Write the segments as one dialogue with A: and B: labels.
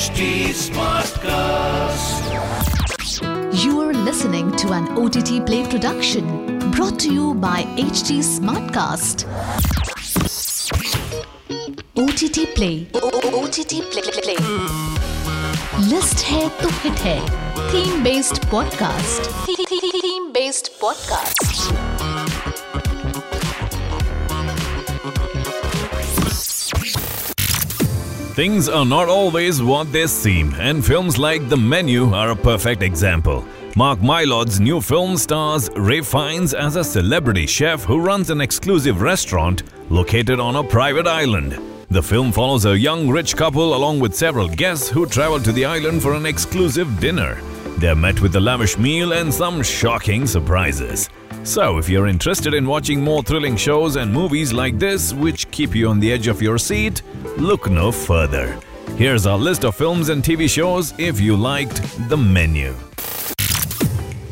A: HT Smartcast.
B: You are listening to an OTT Play production brought to you by HT Smartcast. OTT Play. OTT Play. Play. List to hit hit Theme based podcast. Theme based podcast.
C: Things are not always what they seem, and films like The Menu are a perfect example. Mark Mylod's new film stars Ralph Fiennes as a celebrity chef who runs an exclusive restaurant located on a private island. The film follows a young rich couple along with several guests who travel to the island for an exclusive dinner. They're met with a lavish meal and some shocking surprises. So, if you're interested in watching more thrilling shows and movies like this, which keep you on the edge of your seat, look no further. Here's our list of films and TV shows if you liked the menu.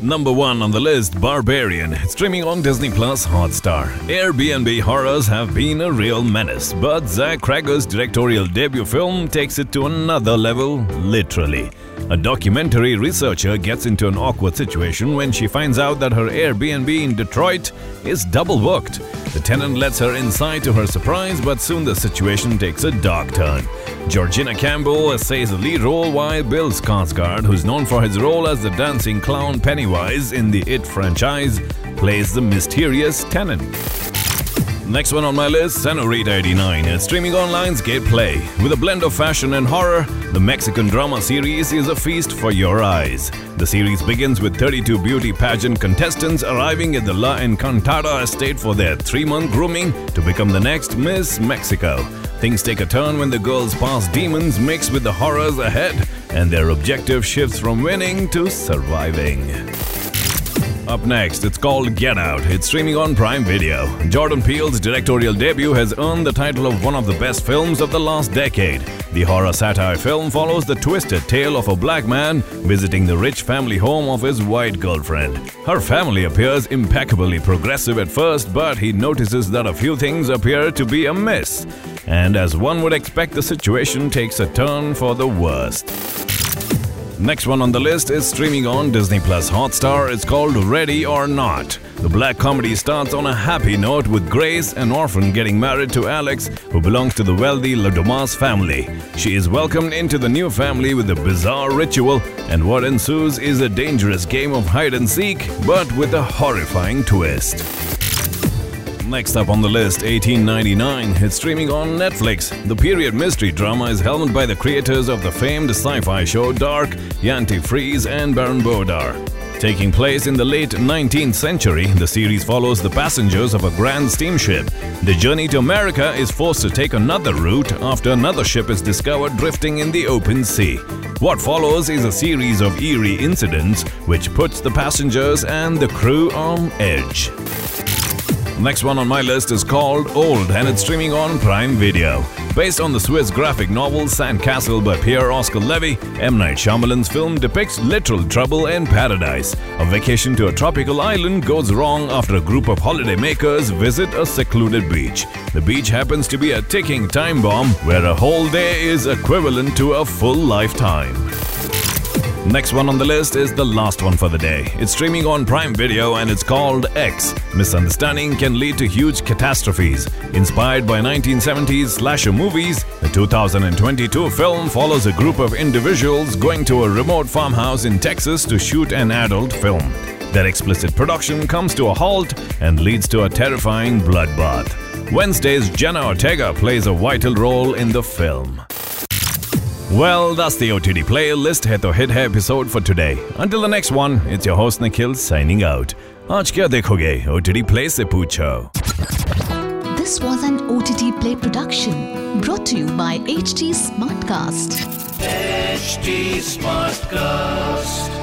C: Number 1 on the list Barbarian, streaming on Disney Plus Hotstar. Airbnb horrors have been a real menace, but Zach Cregger's directorial debut film takes it to another level, literally. A documentary researcher gets into an awkward situation when she finds out that her Airbnb in Detroit is double booked. The tenant lets her inside to her surprise, but soon the situation takes a dark turn. Georgina Campbell essays the lead role, while Bill Skarsgård, who's known for his role as the dancing clown Pennywise in the It franchise, plays the mysterious tenant. Next one on my list, Senorita 89. It's streaming on Lionsgate Play. With a blend of fashion and horror, the Mexican drama series is a feast for your eyes. The series begins with 32 beauty pageant contestants arriving at the La Encantada estate for their three month grooming to become the next Miss Mexico. Things take a turn when the girls' past demons mix with the horrors ahead, and their objective shifts from winning to surviving. Up next, it's called Get Out. It's streaming on Prime Video. Jordan Peele's directorial debut has earned the title of one of the best films of the last decade. The horror satire film follows the twisted tale of a black man visiting the rich family home of his white girlfriend. Her family appears impeccably progressive at first, but he notices that a few things appear to be amiss. And as one would expect, the situation takes a turn for the worst. Next one on the list is streaming on Disney Plus Hotstar. It's called Ready or Not. The black comedy starts on a happy note with Grace, an orphan, getting married to Alex, who belongs to the wealthy Le Domas family. She is welcomed into the new family with a bizarre ritual, and what ensues is a dangerous game of hide and seek, but with a horrifying twist. Next up on the list, 1899. It's streaming on Netflix. The period mystery drama is helmed by the creators of the famed sci fi show Dark, Jantje Friese, and Baran bo Odar. Taking place in the late 19th century, the series follows the passengers of a grand steamship. The journey to America is forced to take another route after another ship is discovered drifting in the open sea. What follows is a series of eerie incidents which puts the passengers and the crew on edge. Next one on my list is called Old and it's streaming on Prime Video. Based on the Swiss graphic novel Sandcastle by Pierre Oscar Levy, M. Night Shyamalan's film depicts literal trouble in paradise. A vacation to a tropical island goes wrong after a group of holidaymakers visit a secluded beach. The beach happens to be a ticking time bomb where a whole day is equivalent to a full lifetime. Next one on the list is the last one for the day. It's streaming on Prime Video and it's called X. Misunderstanding can lead to huge catastrophes. Inspired by 1970s slasher movies, the 2022 film follows a group of individuals going to a remote farmhouse in Texas to shoot an adult film. Their explicit production comes to a halt and leads to a terrifying bloodbath. Wednesday's Jenna Ortega plays a vital role in the film. Well, that's the OTT playlist hit or hit episode for today. Until the next one, it's your host Nikhil signing out. आज क्या देखोगे OTT Play se पूछो.
B: This was an OTT Play production brought to you by HT Smartcast.
A: HT Smartcast.